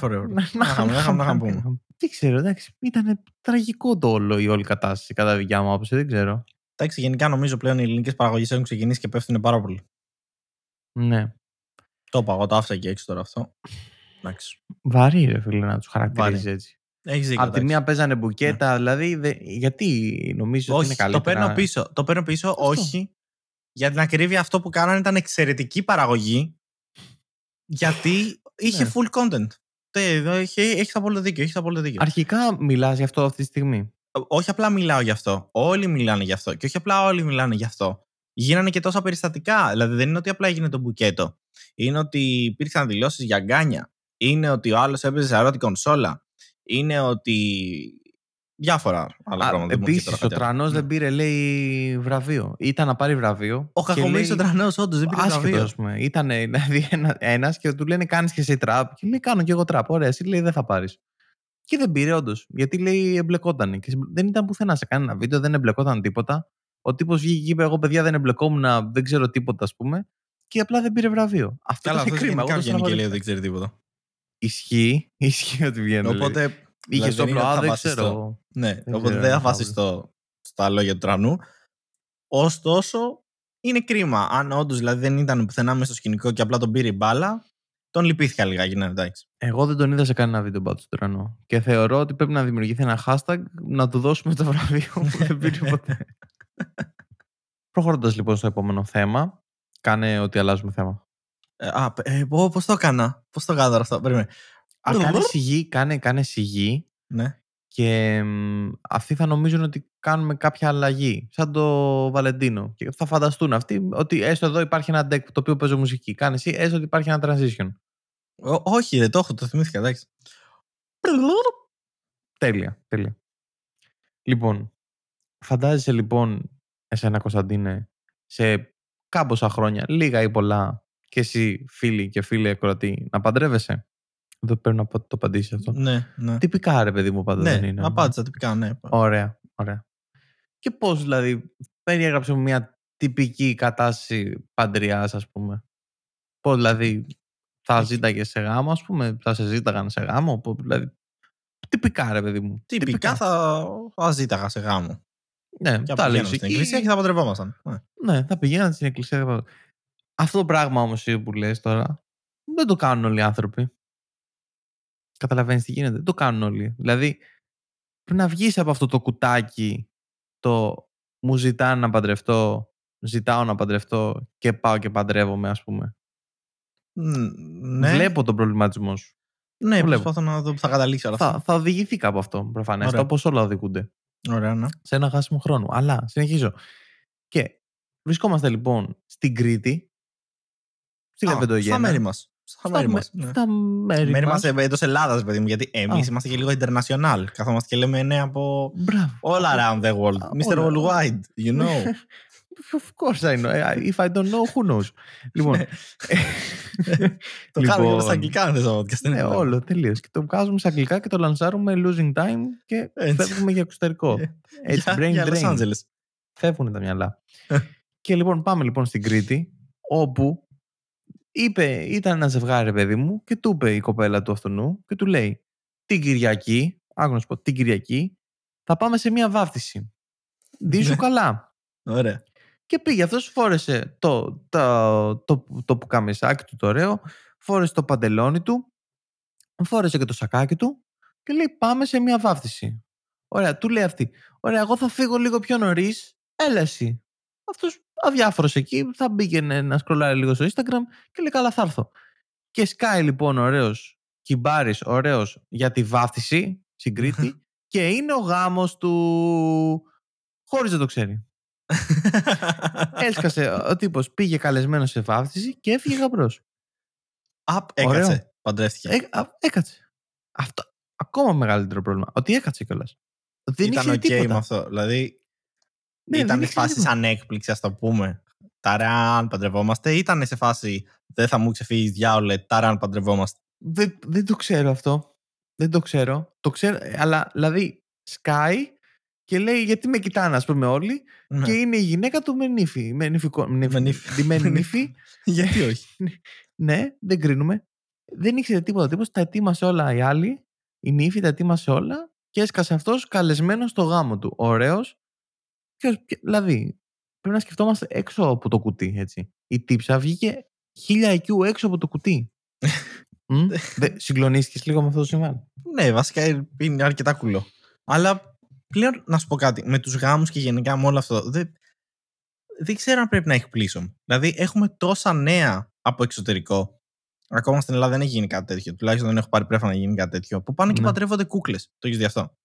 να είχαμε να πούμε. Δεν ξέρω, εντάξει. Ήταν τραγικό το όλο η όλη κατάσταση κατά δικιά μου άποψη, δεν ξέρω. Εντάξει, γενικά νομίζω πλέον οι ελληνικές παραγωγές έχουν ξεκινήσει και πέφτουν πάρα πολύ. Ναι. Το είπα, εγώ το άφησα και έξω τώρα αυτό. Εντάξει. Βαρύ, ρε φίλε, να τους χαρακτηρίζεις έτσι. Έχεις δίκιο, Απ' τη μία παίζανε μπουκέτα, ναι. δηλαδή. Δε... Γιατί νομίζω ότι είναι καλύτερα. Το παίρνω πίσω. Το παίρνω πίσω, αυτό. όχι. Για την ακρίβεια, αυτό που κάνανε ήταν εξαιρετική παραγωγή. Γιατί είχε ναι. full content. Έχει, έχεις απόλυτο δίκιο, έχεις απόλυτο δίκιο. Αρχικά μιλάς γι' αυτό αυτή τη στιγμή. Όχι απλά μιλάω γι' αυτό. Όλοι μιλάνε γι' αυτό. Και όχι απλά όλοι μιλάνε γι' αυτό. Γίνανε και τόσα περιστατικά. Δηλαδή δεν είναι ότι απλά έγινε το μπουκέτο. Είναι ότι υπήρξαν δηλώσεις για γκάνια. Είναι ότι ο άλλος έπαιζε σε αρώτη κονσόλα. Είναι ότι Διάφορα άλλα πράγματα. Επίσης, ο Τρανός δεν πήρε, λέει, βραβείο. Ήταν να πάρει βραβείο. Ο Κακομίρη ο Τρανός, όντως δεν πήρε βραβείο. πούμε. Ήταν δηλαδή, ένα και του λένε κάνεις και εσύ τραπ. Και λέει, κάνω και εγώ τραπ. Ωραία, εσύ λέει, δεν θα πάρεις. Και δεν πήρε, όντως. Γιατί λέει, εμπλεκόταν. Και δεν ήταν πουθενά σε κανένα βίντεο, δεν εμπλεκόταν τίποτα. Ο τύπος βγήκε και είπε: Εγώ, παιδιά, δεν εμπλεκόμουν, δεν ξέρω τίποτα, ας πούμε, και απλά δεν πήρε βραβείο. Αυτό Καλά, είναι αυτό κρίμα. γενικά εγώ το βγαίνει και λέει στεναχωρήθηκα. ότι δεν ξέρει τίποτα. Ισχύει, ισχύει ότι βγαίνει. Οπότε. Είχε δηλαδή, δεν είναι όπλο, ότι α, θα δεν βασιστώ. ξέρω. Ναι, Δεν οπότε ξέρω δεν θα αν θα βασιστώ στα λόγια του τρανού. Ωστόσο, είναι κρίμα. Αν όντως δηλαδή δεν ήταν πουθενά μέσα στο σκηνικό και απλά τον πήρε η μπάλα, τον λυπήθηκα λιγάκι, ναι, εντάξει. Εγώ δεν τον είδα σε κανένα βίντεο πάντως του τρανό. Και θεωρώ ότι πρέπει να δημιουργηθεί ένα hashtag να του δώσουμε το βραβείο που δεν πήρε ποτέ. Προχωρώντας λοιπόν στο επόμενο θέμα, κάνε ότι αλλάζουμε θέμα. Ε, α, ε, πώς το έκανα; Πώς το έκανα τώρα αυτό; Περίμενε. Α, κάνες σιγή, κάνε, κάνε σιγή Ναι. και μ, αυτοί θα νομίζουν ότι κάνουμε κάποια αλλαγή, σαν το Βαλεντίνο. Και θα φανταστούν αυτοί ότι έστω εδώ υπάρχει ένα deck το οποίο παίζω μουσική. Κάνε εσύ έστω ότι υπάρχει ένα transition. Ό, όχι, δεν το έχω, το θυμήθηκα, εντάξει. Τέλεια, τέλεια. Λοιπόν, φαντάζεσαι λοιπόν εσένα Κωνσταντίνε σε κάμποσα χρόνια, λίγα ή πολλά, και εσύ φίλοι και φίλοι ακροατή, να παντρεύεσαι; Δεν πρέπει να πω ότι το απαντήσει αυτό. Ναι, ναι. Τυπικά ρε παιδί μου πάντα δεν Ναι, είναι. απάντησα τυπικά, ναι. Ωραία, ωραία. Και πώς δηλαδή, περιέγραψε μου μια τυπική κατάσταση παντριάς ας πούμε. Πώς δηλαδή, θα ζήταγες σε γάμο ας πούμε, θα σε ζήταγαν σε γάμο, πώς, δηλαδή, τυπικά ρε παιδί μου. Τυπικά θα, θα ζήταγα σε γάμο. Ναι, Και τα θα λες πηγαίναμε στην εκεί. εκκλησία και θα παντρευόμασταν. Ναι. Ναι, θα πηγαίναν στην εκκλησία. Αυτό το πράγμα όμως εσύ που λες τώρα, δεν το κάνουν όλοι οι άνθρωποι. Καταλαβαίνεις τι γίνεται. Δεν το κάνουν όλοι. Δηλαδή, πρέπει να βγεις από αυτό το κουτάκι το μου ζητάνε να παντρευτώ, ζητάω να παντρευτώ και πάω και παντρεύομαι ας πούμε. Μ, ναι. Βλέπω τον προβληματισμό σου. Ναι, το βλέπω. προσπαθώ να δω που θα καταλήξει όλα αυτά. Θα, θα οδηγηθεί κάπου αυτό προφανές. Ωραία. Όπως όλα οδηγούνται. Ωραία, ναι. σε ένα χάσιμο χρόνο. Αλλά συνεχίζω. Και βρισκόμαστε λοιπόν στην Κρήτη, στη Α, Λεβεντογένα. Στα μέρη μας. Στα μέρη με- μας. Ναι. Στα μέρη, Μέρη μας. μας εντός Ελλάδας, παιδί μου, γιατί εμείς Α. είμαστε και λίγο international. Καθόμαστε και λέμε ναι από Μπράβο. all around the world. Α, Mr. όλα. Worldwide, you know. Of course I know. Eh, If I don't know, who knows; λοιπόν, Το κάνουμε και Λοιπόν, στα αγγλικά, αν δεν το podcast. ε, όλο τελείως. Και το βγάζουμε σε αγγλικά και το λανσάρουμε losing time και Έτσι. φεύγουμε για εξωτερικό. Έτσι, Για- brain για Los drain. Angeles. Φεύγουν τα μυαλά. Ε. και λοιπόν πάμε λοιπόν στην Κρήτη, όπου είπε, ήταν ένα ζευγάρι παιδί μου και του είπε η κοπέλα του αυτού και του λέει την Κυριακή, άκου να σου πω, την Κυριακή θα πάμε σε μια βάφτιση. Δίσου Ναι. καλά. Ωραία. Και πήγε αυτός, φόρεσε το, το, το, το πουκαμισάκι του το ωραίο, φόρεσε το παντελόνι του, φόρεσε και το σακάκι του και λέει πάμε σε μια βάφτιση. Ωραία, του λέει αυτή. Ωραία, εγώ θα φύγω λίγο πιο νωρίς. Έλα εσύ. Αυτός αδιάφορο εκεί, θα μπήκαινε να σκρολάρει λίγο στο Instagram και λέει καλά θα έρθω. Και σκάει λοιπόν ωραίος κυμπάρης, ωραίος για τη βάφτιση στην Κρήτη και είναι ο γάμος του. Χωρίς να το ξέρει. Έσκασε ο τύπος, πήγε καλεσμένος σε βάφτιση και έφυγε γαμπρός. Απ, Ωραίο. έκατσε. Παντρεύτηκε. έκατσε. Αυτό. Ακόμα μεγαλύτερο πρόβλημα. Ότι έκατσε κιόλας. Δεν Ήταν ήξερε οκ τίποτα. με αυτό. Δηλαδή, Ναι, δεν ήταν σε ήξερε φάση τίποτα. σαν έκπληξη, ας το πούμε. Ταράν, παντρευόμαστε. Ήταν σε φάση δεν θα μου ξεφύγεις διάολε. Ταράν, παντρευόμαστε. Δεν, δεν το ξέρω αυτό. Δεν το ξέρω. Το ξέρω, ε, αλλά δηλαδή σκάει και λέει γιατί με κοιτάνε, ας πούμε, όλοι. Ναι. Και είναι η γυναίκα του με νύφη. Με νύφικο. Με Με νύφη. Ντυμένη Με νύφη. Γιατί όχι; Ναι, δεν κρίνουμε. Δεν ήξερε τίποτα. Τύπος τα ετοίμασε όλα η άλλη. Η νύφη τα ετοίμασε όλα και έσκασε αυτός καλεσμένος στο γάμο του. Ωραίο. Δηλαδή, πρέπει να σκεφτόμαστε έξω από το κουτί, έτσι. Η τύψα βγήκε 1000 IQ έξω από το κουτί. Μμ, δε- Συγκλονίστηκες λίγο με αυτό το συμβάν; Ναι, βασικά είναι αρκετά κουλό. Αλλά πλέον να σου πω κάτι. Με τους γάμους και γενικά με όλο αυτό. Δεν, δεν ξέρω αν πρέπει να έχει πλήσωm. Δηλαδή, έχουμε τόσα νέα από εξωτερικό. Ακόμα στην Ελλάδα δεν έχει γίνει κάτι τέτοιο. Τουλάχιστον δεν έχω πάρει πρέφα να γίνει κάτι τέτοιο. Που πάνε και Ναι. παντρεύονται κούκλες. Το έχεις δει αυτό;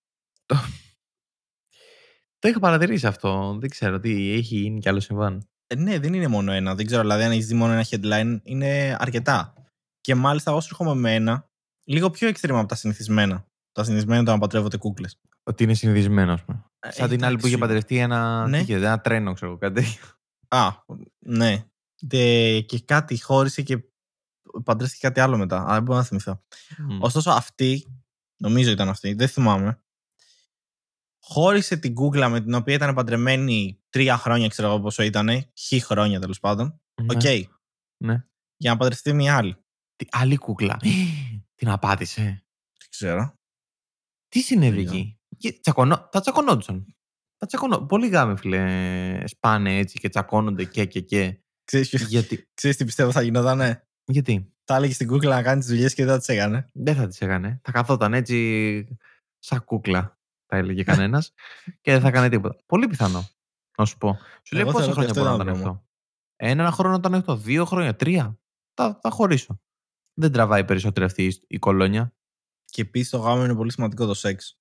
Το είχα παρατηρήσει αυτό. Δεν ξέρω τι έχει γίνει κι άλλο συμβάν. Ε, ναι, δεν είναι μόνο ένα. Δεν ξέρω, δηλαδή, αν έχεις δει μόνο ένα headline, είναι αρκετά. Και μάλιστα, όσο έρχομαι με ένα, λίγο πιο extreme από τα συνηθισμένα. Τα συνηθισμένα το να παντρεύονται κούκλες. Ότι είναι συνηθισμένο, ας πούμε. Ε, Σαν την άλλη που είχε εντάξει. παντρευτεί ένα, Ναι. τι είχε, ένα τρένο, ξέρω εγώ, κάτι τέτοιο. Α, ναι. Και, και κάτι χώρισε και παντρεύτηκε κάτι άλλο μετά. Αλλά δεν μπορώ να θυμηθώ. Μμ. Ωστόσο, αυτή, νομίζω ήταν αυτή, δεν θυμάμαι. Χώρισε την κούκλα με την οποία ήταν παντρεμένη τρία χρόνια, ξέρω εγώ πόσο ήταν, χι χρόνια τέλος πάντων. Οκ. Ναι. ναι. Για να παντρευτεί μια άλλη. Τι, άλλη κούκλα. Την απάτησε. Δεν ξέρω. Τι συνέβη Δεν εκεί; Και τσακωνό... Τα τσακωνόντουσαν. Τα τσακωνό... Πολλοί γάμοι, φίλε, σπάνε έτσι και τσακώνονται και και και. Ξέρεις, ποιο- Γιατί. ξέρεις τι πιστεύω θα γινότανε; Γιατί; Τα έλεγε στην κούκλα να κάνει τις δουλειές και δεν τις έκανε. Δεν θα τις έκανε. Θα καθόταν έτσι σαν κούκλα, θα έλεγε κανένας, και δεν θα έκανε τίποτα. Πολύ πιθανό. Να σου πω. Σου λέει Εγώ πόσα θεωρώ ότι χρόνια αυτό μπορώ να ήταν ήταν δρόμος. αυτό. Ένα χρόνο ήταν αυτό. Δύο χρόνια, τρία. Θα, θα χωρίσω. Δεν τραβάει περισσότερο αυτή η- η κολόνια. Και επίσης το γάμο είναι πολύ σημαντικό το σεξ.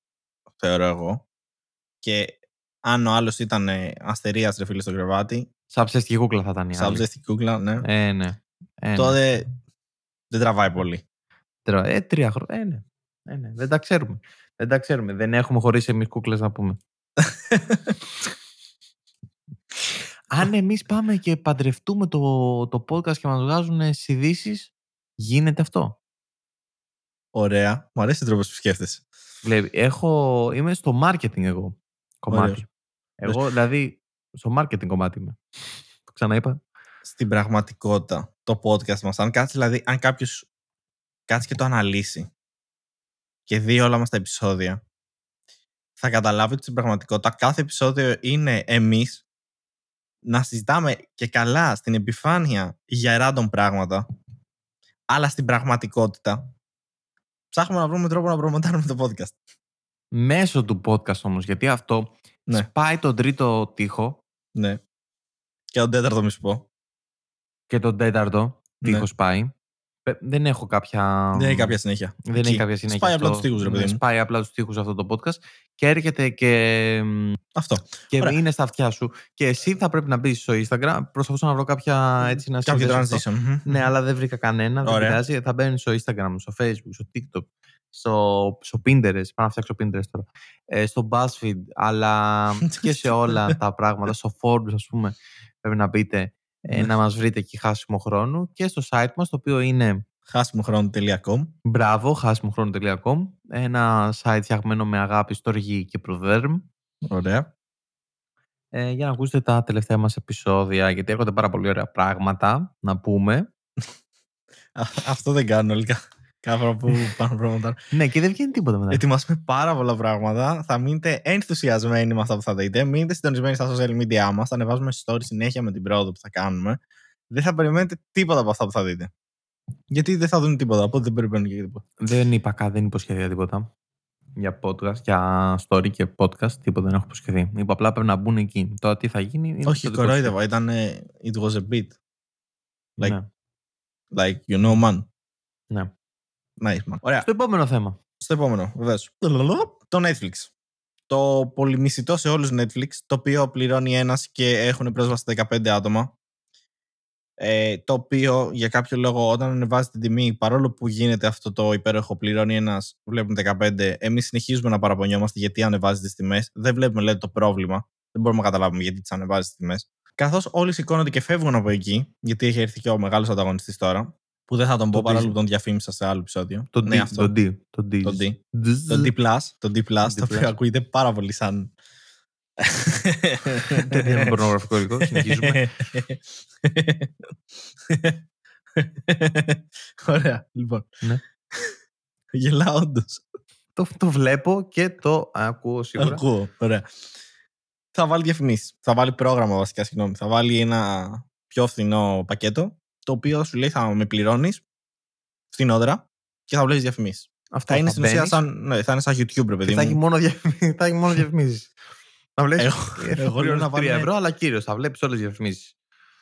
Θεωρώ εγώ. Και αν ο άλλος ήταν αστερίας ρε φίλε στο κρεβάτι, Σαν ψεύτικη κούκλα θα ήταν η σαν άλλη. ψεύτικη κούκλα, ναι. Ε, ναι. Ε, ναι. τότε δεν τραβάει πολύ. Τρα- Ε, τρία χρόνια. Ε, ναι. Ε, ναι. Δεν τα ξέρουμε. Δεν τα ξέρουμε. Δεν έχουμε χωρίσει εμείς κούκλες να πούμε. Αν εμείς πάμε και παντρευτούμε το, το podcast και μας βγάζουν ειδήσεις, γίνεται αυτό. Ωραία. Μου αρέσει ο τρόπος που σκέφτεσαι. Βλέπει, έχω, είμαι στο marketing εγώ κομμάτι. Ωραίος. Εγώ δηλαδή στο marketing κομμάτι είμαι. Το ξαναείπα. Στην πραγματικότητα, το podcast μας, αν κάτσεις δηλαδή, αν κάποιος κάτσει και το αναλύσει και δει όλα μας τα επεισόδια, θα καταλάβει ότι στην πραγματικότητα κάθε επεισόδιο είναι εμείς να συζητάμε και καλά στην επιφάνεια για random πράγματα, αλλά στην πραγματικότητα ψάχνουμε να βρούμε τρόπο να προμοτάρουμε το podcast. Μέσω του podcast όμως, γιατί αυτό Ναι. σπάει τον τρίτο τοίχο Ναι. Και τον τέταρτο μη σου πω. και τον τέταρτο Ναι. τοίχο σπάει. Ε, Δεν έχω κάποια... Δεν έχει κάποια συνέχεια. Δεν Εκεί. έχει κάποια συνέχεια. Σπάει απλά αυτό. τους τοίχους, ρε Ναι, παιδί μου. Σπάει απλά τους τοίχου αυτό το podcast και έρχεται και, μ, Αυτό. και Ωραία. είναι στα αυτιά σου. Και εσύ θα πρέπει να μπεις στο Instagram. Προσπαθούσα να βρω κάποια έτσι να Κάποιο συνδέσω αυτό. transition. Μμμ. Ναι, αλλά δεν βρήκα κανένα. Δεν Ωραία. πειράζει. Θα μπαίνεις στο Instagram, στο Facebook, στο TikTok, στο, στο Pinterest. Πάω να φτιάξω Pinterest τώρα. Ε, στο BuzzFeed, αλλά και σε όλα τα πράγματα. Στο Forbes, ας πούμε, πρέπει να μπείτε ε, Ναι. να μας βρείτε εκεί χάσιμο χρόνου και στο site μας, το οποίο είναι Χάσιμοχρόνο.com. μπράβο, χάσιμοχρόνο.com ένα site φτιαγμένο με αγάπη, στοργή και προδέρμ Ωραία. ε, για να ακούσετε τα τελευταία μας επεισόδια γιατί έρχονται πάρα πολύ ωραία πράγματα να πούμε Α, Αυτό δεν κάνω όλοι. Κα- Κάθε φορά που πάνω πράγματα. ναι και δεν βγαίνει τίποτα μετά Ετοιμάσουμε πάρα πολλά πράγματα. Θα μείνετε ενθουσιασμένοι με αυτά που θα δείτε. Μείνετε συντονισμένοι στα social media μας. Θα ανεβάζουμε story συνέχεια με την πρόοδο που θα κάνουμε. Δεν θα περιμένετε τίποτα από αυτά που θα δείτε. Γιατί δεν θα δουν τίποτα, οπότε δεν περιμένουν και τίποτα. δεν είπα καν, δεν υποσχέδια τίποτα για podcast, για story και podcast, τίποτα δεν έχω υποσχεθεί. Είπα απλά πρέπει να μπουν εκεί. Τώρα τι θα γίνει. είναι Όχι, το δικό κορόιδευα. Ήταν. ε, It was a bit. τους. like- Ναι, Like, you know, man. ναι. Nice, man. Ωραία. Στο επόμενο θέμα. Στο επόμενο, βεβαίως. Το Netflix. Το πολυμισητό σε όλους Netflix, το οποίο πληρώνει ένας και έχουν πρόσβαση 15 άτομα. Ε, το οποίο για κάποιο λόγο όταν ανεβάζει την τιμή, παρόλο που γίνεται αυτό το υπέροχο πληρώνει ένας, βλέπουν 15, εμείς συνεχίζουμε να παραπονιόμαστε γιατί ανεβάζει τις τιμές. Δεν βλέπουμε λέει, το πρόβλημα. Δεν μπορούμε να καταλάβουμε γιατί τις ανεβάζει τις τιμές. Καθώς όλοι σηκώνονται και φεύγουν από εκεί, γιατί έχει έρθει και ο μεγάλος ανταγωνιστής τώρα, που δεν θα τον πω Το παρόλο Disney. που τον διαφήμισα σε άλλο επεισόδιο. Το ναι, D, αυτό. το D. Το D. Το D. Dzz. Το D+, το D+, D+. το οποίο ακούγεται πάρα πολύ σαν... Δεν είναι πορνογραφικό υλικό. Συνεχίζουμε. Ωραία, λοιπόν. Ναι. Γελάω όντως. το, το βλέπω και το ακούω σίγουρα. Ακούω, ωραία. Θα βάλει διαφημίσεις. Θα βάλει πρόγραμμα βασικά, συγγνώμη. Θα βάλει ένα πιο φθηνό πακέτο, το οποίο σου λέει θα με πληρώνεις φθηνότερα και θα βλέπεις διαφημίσεις. Αυτό Θα είναι στην ουσία μπαίνεις σαν, ναι, θα είναι σαν YouTube, ρε και παιδί θα έχει μου. μόνο, διαφημί- θα έχει μόνο διαφημίσεις. Να βλέπεις, Εγώ- ε, θα εγώ λέω πληρώνεις να 3 βάλουμε- ευρώ, αλλά κύριος, θα βλέπεις όλες τις διαφημίσεις.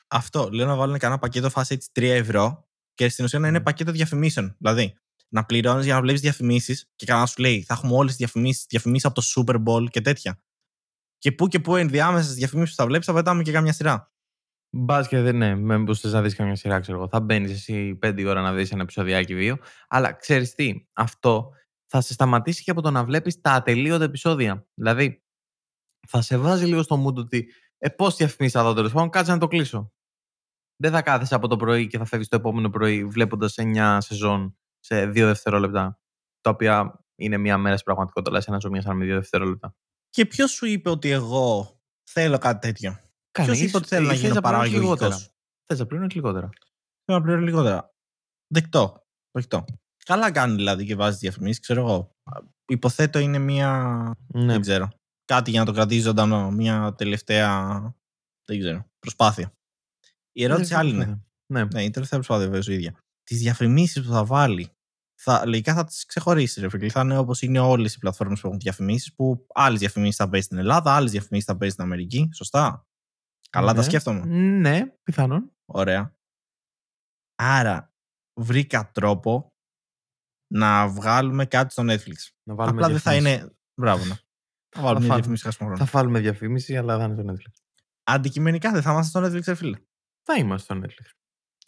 Αυτό. Λέω να βάλουν κανένα πακέτο φάση έτσι 3 ευρώ και στην ουσία να είναι Ναι. πακέτο διαφημίσεων. Δηλαδή, να πληρώνεις για να βλέπεις διαφημίσεις και κανένας σου λέει θα έχουμε όλες τις διαφημίσεις, διαφημίσεις από το Super Bowl και τέτοια. Και πού και πού ενδιάμεσα στι διαφημίσεις που θα βλέπεις θα πετάμε και κάμια σειρά. Μπας και δεν είναι, με μήπως θες να δεις καμιά σειρά, ξέρω εγώ. Θα μπαίνεις εσύ 5 ώρα να δεις ένα επεισοδιάκι δύο. Αλλά ξέρεις τι, αυτό θα σε σταματήσει και από το να βλέπεις τα ατελείωτα επεισόδια. Δηλαδή, θα σε βάζει λίγο στο mood ότι ε, πώς διαφημίσεις θα δω τέλος πάντων, κάτσε να το κλείσω. Δεν θα κάθεσαι από το πρωί και θα φεύγεις το επόμενο πρωί βλέποντας 9 σεζόν σε 2 δευτερόλεπτα, τα οποία είναι μία μέρα στην πραγματικότητα, αλλά σε ένα ζω μία σαν με 2 δευτερόλεπτα. Και ποιος σου είπε ότι εγώ Θέλω κάτι τέτοιο; Κάνε, Ποιος είπε ότι θέλει να θες γίνω πληρώνεις παραγωγικός; λιγότερα. Θες να πληρώνεις λιγότερα. Θέλω να πληρώνω λιγότερα. Δεκτό. Δεκτό. Καλά κάνει δηλαδή και βάζεις διαφημίσεις, ξέρω εγώ. Υποθέτω είναι μία. Ναι. Δεν ξέρω. Κάτι για να το κρατήσει ζωντανό. Μία τελευταία. Δεν ξέρω. Προσπάθεια. Η ερώτηση άλλη είναι. Ναι. Ναι, η τελευταία προσπάθεια βέβαια η ίδια. Τις διαφημίσεις που θα βάλει. Θα, λογικά θα τις ξεχωρίσεις, ρε φίλε. Θα είναι όπως είναι όλες οι πλατφόρμες που έχουν διαφημίσεις, που άλλες διαφημίσεις θα παίζεις στην Ελλάδα, άλλες διαφημίσεις θα παίζεις στην Αμερική. Σωστά. Καλά τα Ναι. σκέφτομαι. Ναι, πιθανόν. Ωραία. Άρα, βρήκα τρόπο να βγάλουμε κάτι στο Netflix. Να βάλουμε Απλά δεν θα διαφήμιση. είναι. Μπράβο, ναι. Θα βάλουμε μια φάμε. διαφήμιση χάσιμο χρόνο. Θα βάλουμε διαφήμιση, αλλά θα είναι στο Netflix. Αντικειμενικά δεν θα είμαστε στο Netflix, ρε φίλε. Θα είμαστε στο Netflix.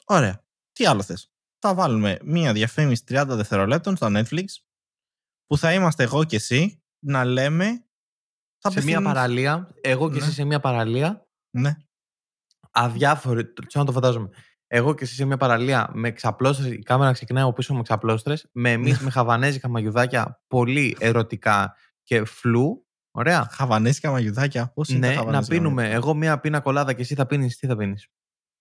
Ωραία. Τι άλλο θες; Θα βάλουμε μία διαφήμιση 30 δευτερολέπτων στο Netflix που θα είμαστε εγώ και εσύ να λέμε. Θα σε μια απευθύνεις- παραλία, εγώ και Ναι. εσύ σε μια παραλία, Ναι. αδιάφοροι, σαν να το φαντάζομαι. Εγώ και εσύ σε μια παραλία με ξαπλώστρες, η κάμερα ξεκινάει από πίσω με ξαπλώστρες, με εμείς Ναι. με χαβανέζικα μαγιουδάκια πολύ ερωτικά και φλου. Ωραία. Χαβανέζικα μαγιουδάκια. Πώς είναι Ναι, τα να χαβανέζικα πίνουμε. μαγιουδάκια; Εγώ μία πίνα κολάδα και εσύ θα πίνεις. Τι θα πίνεις;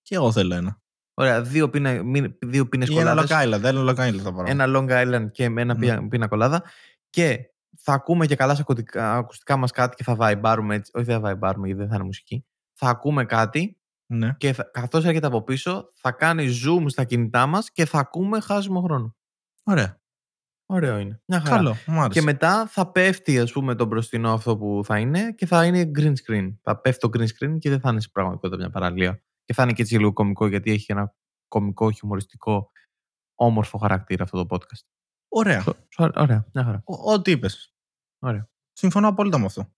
Και εγώ θέλω ένα. Ωραία, δύο, πίνα, μη- δύο πίνες Ή ένα κολάδες. Long Island. Ένα Long Island θα πάρω. Ένα Long Island και με ένα Ναι. πίνα, πίνα κολάδα. Και θα ακούμε και καλά στα ακουστικά, ακουστικά μας κάτι και θα βαϊμπάρουμε έτσι. Όχι, δεν θα βαϊμπάρουμε γιατί δεν θα είναι μουσική. Θα ακούμε κάτι Ναι. και θα, καθώς έρχεται από πίσω θα κάνει zoom στα κινητά μας και θα ακούμε χάσιμο χρόνο. Ωραία. Ωραίο είναι. Μια χαρά. Καλό. Μου άρεσε. Και μετά θα πέφτει ας πούμε το μπροστινό αυτό που θα είναι και θα είναι green screen. Θα πέφτει το green screen και δεν θα είναι στην πραγματικότητα μια παραλία. Και θα είναι και έτσι λίγο κωμικό γιατί έχει ένα κωμικό, χιουμοριστικό, όμορφο χαρακτήρα αυτό το podcast. Ωραία. Σο- σο- Ωραία, μια χαρά. Ο- Ό,τι είπες. Ωραία. Συμφωνώ απόλυτα με αυτό.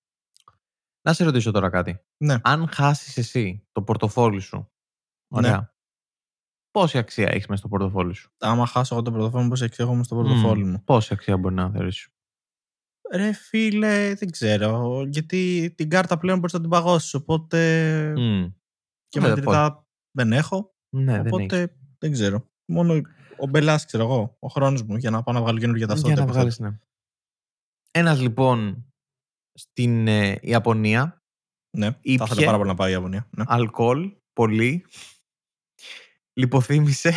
Να σε ρωτήσω τώρα κάτι. Ναι. Αν χάσεις εσύ το πορτοφόλι σου, ωραία, Ναι. πόση αξία έχεις μέσα στο πορτοφόλι σου; Άμα χάσω εγώ το πορτοφόλι μου, πώ εξέχομαι στο πορτοφόλι Μμμ. μου; Πόση αξία μπορεί να θεωρήσεις; Ρε φίλε, δεν ξέρω. Γιατί την κάρτα πλέον μπορείς να την παγώσεις. Οπότε. Μμ. και Βέβαια, μετρητά δεν έχω. Ναι, δεν οπότε έχεις. δεν, ξέρω. Μόνο ο μπελάς, ξέρω εγώ, ο χρόνος μου για να πάω να βγάλω καινούργια Για ταυτότητα. να υποθέτω. βγάλεις, ναι. Ένας λοιπόν στην ε, Ιαπωνία, Ναι, θα Ήπιε. ήθελα πάρα πολύ να πάω η Ιαπωνία. Ναι. αλκοόλ, πολύ, λιποθύμησε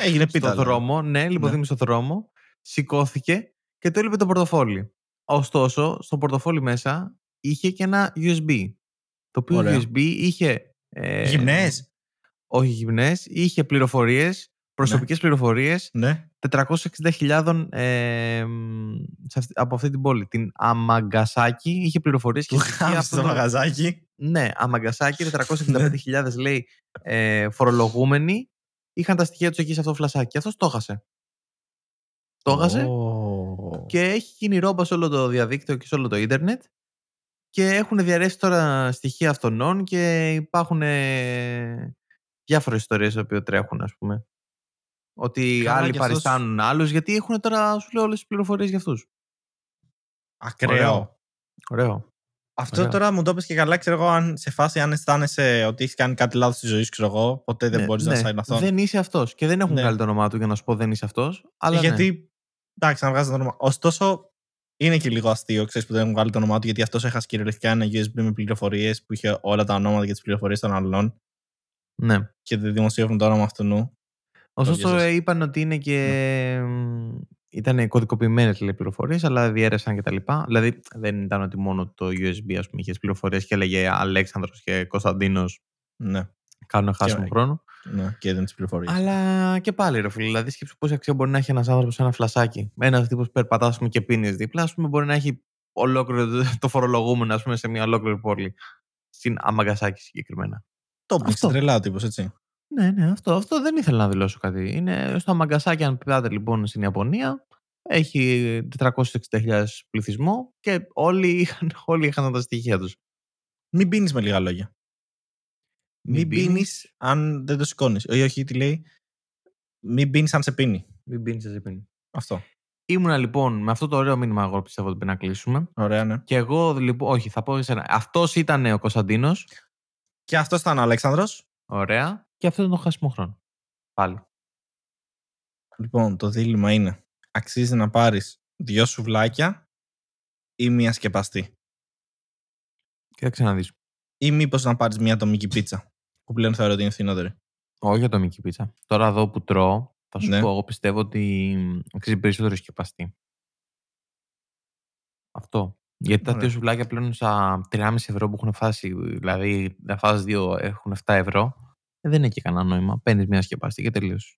Έγινε πίτα. στο δηλαδή. δρόμο, ναι, λιποθύμησε στο δρόμο, σηκώθηκε και του έλειπε το πορτοφόλι. Ωστόσο, στο πορτοφόλι μέσα είχε και ένα USB. Το οποίο Ωραία. USB είχε... Ε, Γυμνές. Όχι γυμνές, είχε πληροφορίες, προσωπικές πληροφορίες Ναι. 460.000 ε, μ, σε αυτή- από αυτή την πόλη. Την Αμαγκασάκη είχε πληροφορίες και Του στοιχεία χάψε από το το- μαγαζάκι. Ναι, Αμαγκασάκη, 465.000 λέει ε, φορολογούμενοι είχαν τα στοιχεία τους εκεί σε αυτό το φλασάκι. Και αυτός το έχασε. Το έχασε Ω. και έχει γίνει ρόμπα σε όλο το διαδίκτυο και σε όλο το ίντερνετ. Και έχουν διαρρεύσει τώρα στοιχεία αυτονών και υπάρχουν ε, διάφορες ιστορίες οι οποίες τρέχουν, ας πούμε. Ότι Καλά, άλλοι κι αυτός- παριστάνουν άλλους γιατί έχουν τώρα, σου λέω, όλες τις πληροφορίες για αυτούς. Ακραίο. Ωραίο. Ωραίο. Αυτό Ωραίο. τώρα μου το είπες και καλά, ξέρω εγώ, αν σε φάση αν αισθάνεσαι ότι έχεις κάνει κάτι λάθος στη ζωή σου, ξέρω εγώ, ποτέ δεν Ναι, μπορείς ναι, να είσαι αυτό. Δεν είσαι αυτός. Και δεν έχουν Ναι. βγάλει το όνομά του για να σου πω δεν είσαι αυτός. Αλλά ναι. γιατί. Εντάξει, να βγάζεις το όνομα. Ωστόσο, είναι και λίγο αστείο, ξέρεις που δεν έχουν βγάλει το όνομά του, γιατί αυτός έχασε κυριολεκτικά ένα USB με πληροφορίες που είχε όλα τα ονόματα και τις πληροφορίες των άλλων ναι. και δεν δημοσιεύουν το όνομα αυτού νου. Ωστόσο, διαζώσει. ε, είπαν ότι είναι και. μ, Ήταν κωδικοποιημένες πληροφορίες, αλλά διέρεσαν και τα λοιπά. Δηλαδή, δεν ήταν ότι μόνο το USB ας πούμε, είχες πληροφορίες και έλεγε Αλέξανδρος και Κωνσταντίνος Ναι, κάνουν χάσιμο Και- χρόνο. ναι και δεν τις πληροφορίες. Αλλά και πάλι, ρε φίλε, δηλαδή σκέψου πόση αξία μπορεί να έχει ένας άνθρωπος σε ένα φλασάκι. Ένας τύπος που περπατάς ας πούμε, και πίνεις δίπλα, ας πούμε, μπορεί να έχει ολόκληρο το- το φορολογούμενο ας πούμε, σε μια ολόκληρη πόλη. Στην Αμαγκασάκη συγκεκριμένα. Το που αυτό. τρελά ο τύπος, έτσι. Ναι, ναι, αυτό, αυτό δεν ήθελα να δηλώσω κάτι. Είναι στο Αμαγκασάκη, αν πάτε λοιπόν στην Ιαπωνία, έχει 460.000 πληθυσμό και όλοι είχαν, όλοι είχαν τα στοιχεία τους. Μην πίνεις με λίγα λόγια. Μην Μην πίνεις πίνεις. αν δεν το σηκώνεις. Όχι, όχι, τι λέει. Μην πίνεις αν σε πίνει. Μην πίνεις, δεν πίνει. Αυτό. Ήμουνα λοιπόν με αυτό το ωραίο μήνυμα, εγώ πιστεύω ότι πρέπει να κλείσουμε. Ωραία, ναι. Και εγώ λοιπόν, όχι, θα πω εσένα. Αυτός ήταν ο Κωνσταντίνος. Και αυτός ήταν ο Αλέξανδρος. Ωραία. Και αυτό ήταν το χάσιμο χρόνο. Πάλι. Λοιπόν, το δίλημα είναι αξίζει να πάρεις δυο σουβλάκια ή μία σκεπαστή; Κοίταξε να δεις. Ή μήπως να πάρεις μια ατομική πίτσα, που πλέον θεωρώ ότι είναι φθηνότερη; Όχι ατομική πίτσα. Τώρα εδώ που τρώω, θα σου Ναι. πω, εγώ πιστεύω ότι αξίζει περισσότερο σκεπαστή. Αυτό. Γιατί τα Ωραία. δύο σουβλάκια πλέον στα 3,5 ευρώ που έχουν φτάσει, δηλαδή να φας δύο έχουν 7 ευρώ, ε, δεν έχει κανένα νόημα. Παίρνεις μια σκεπαστή και τελείωσε.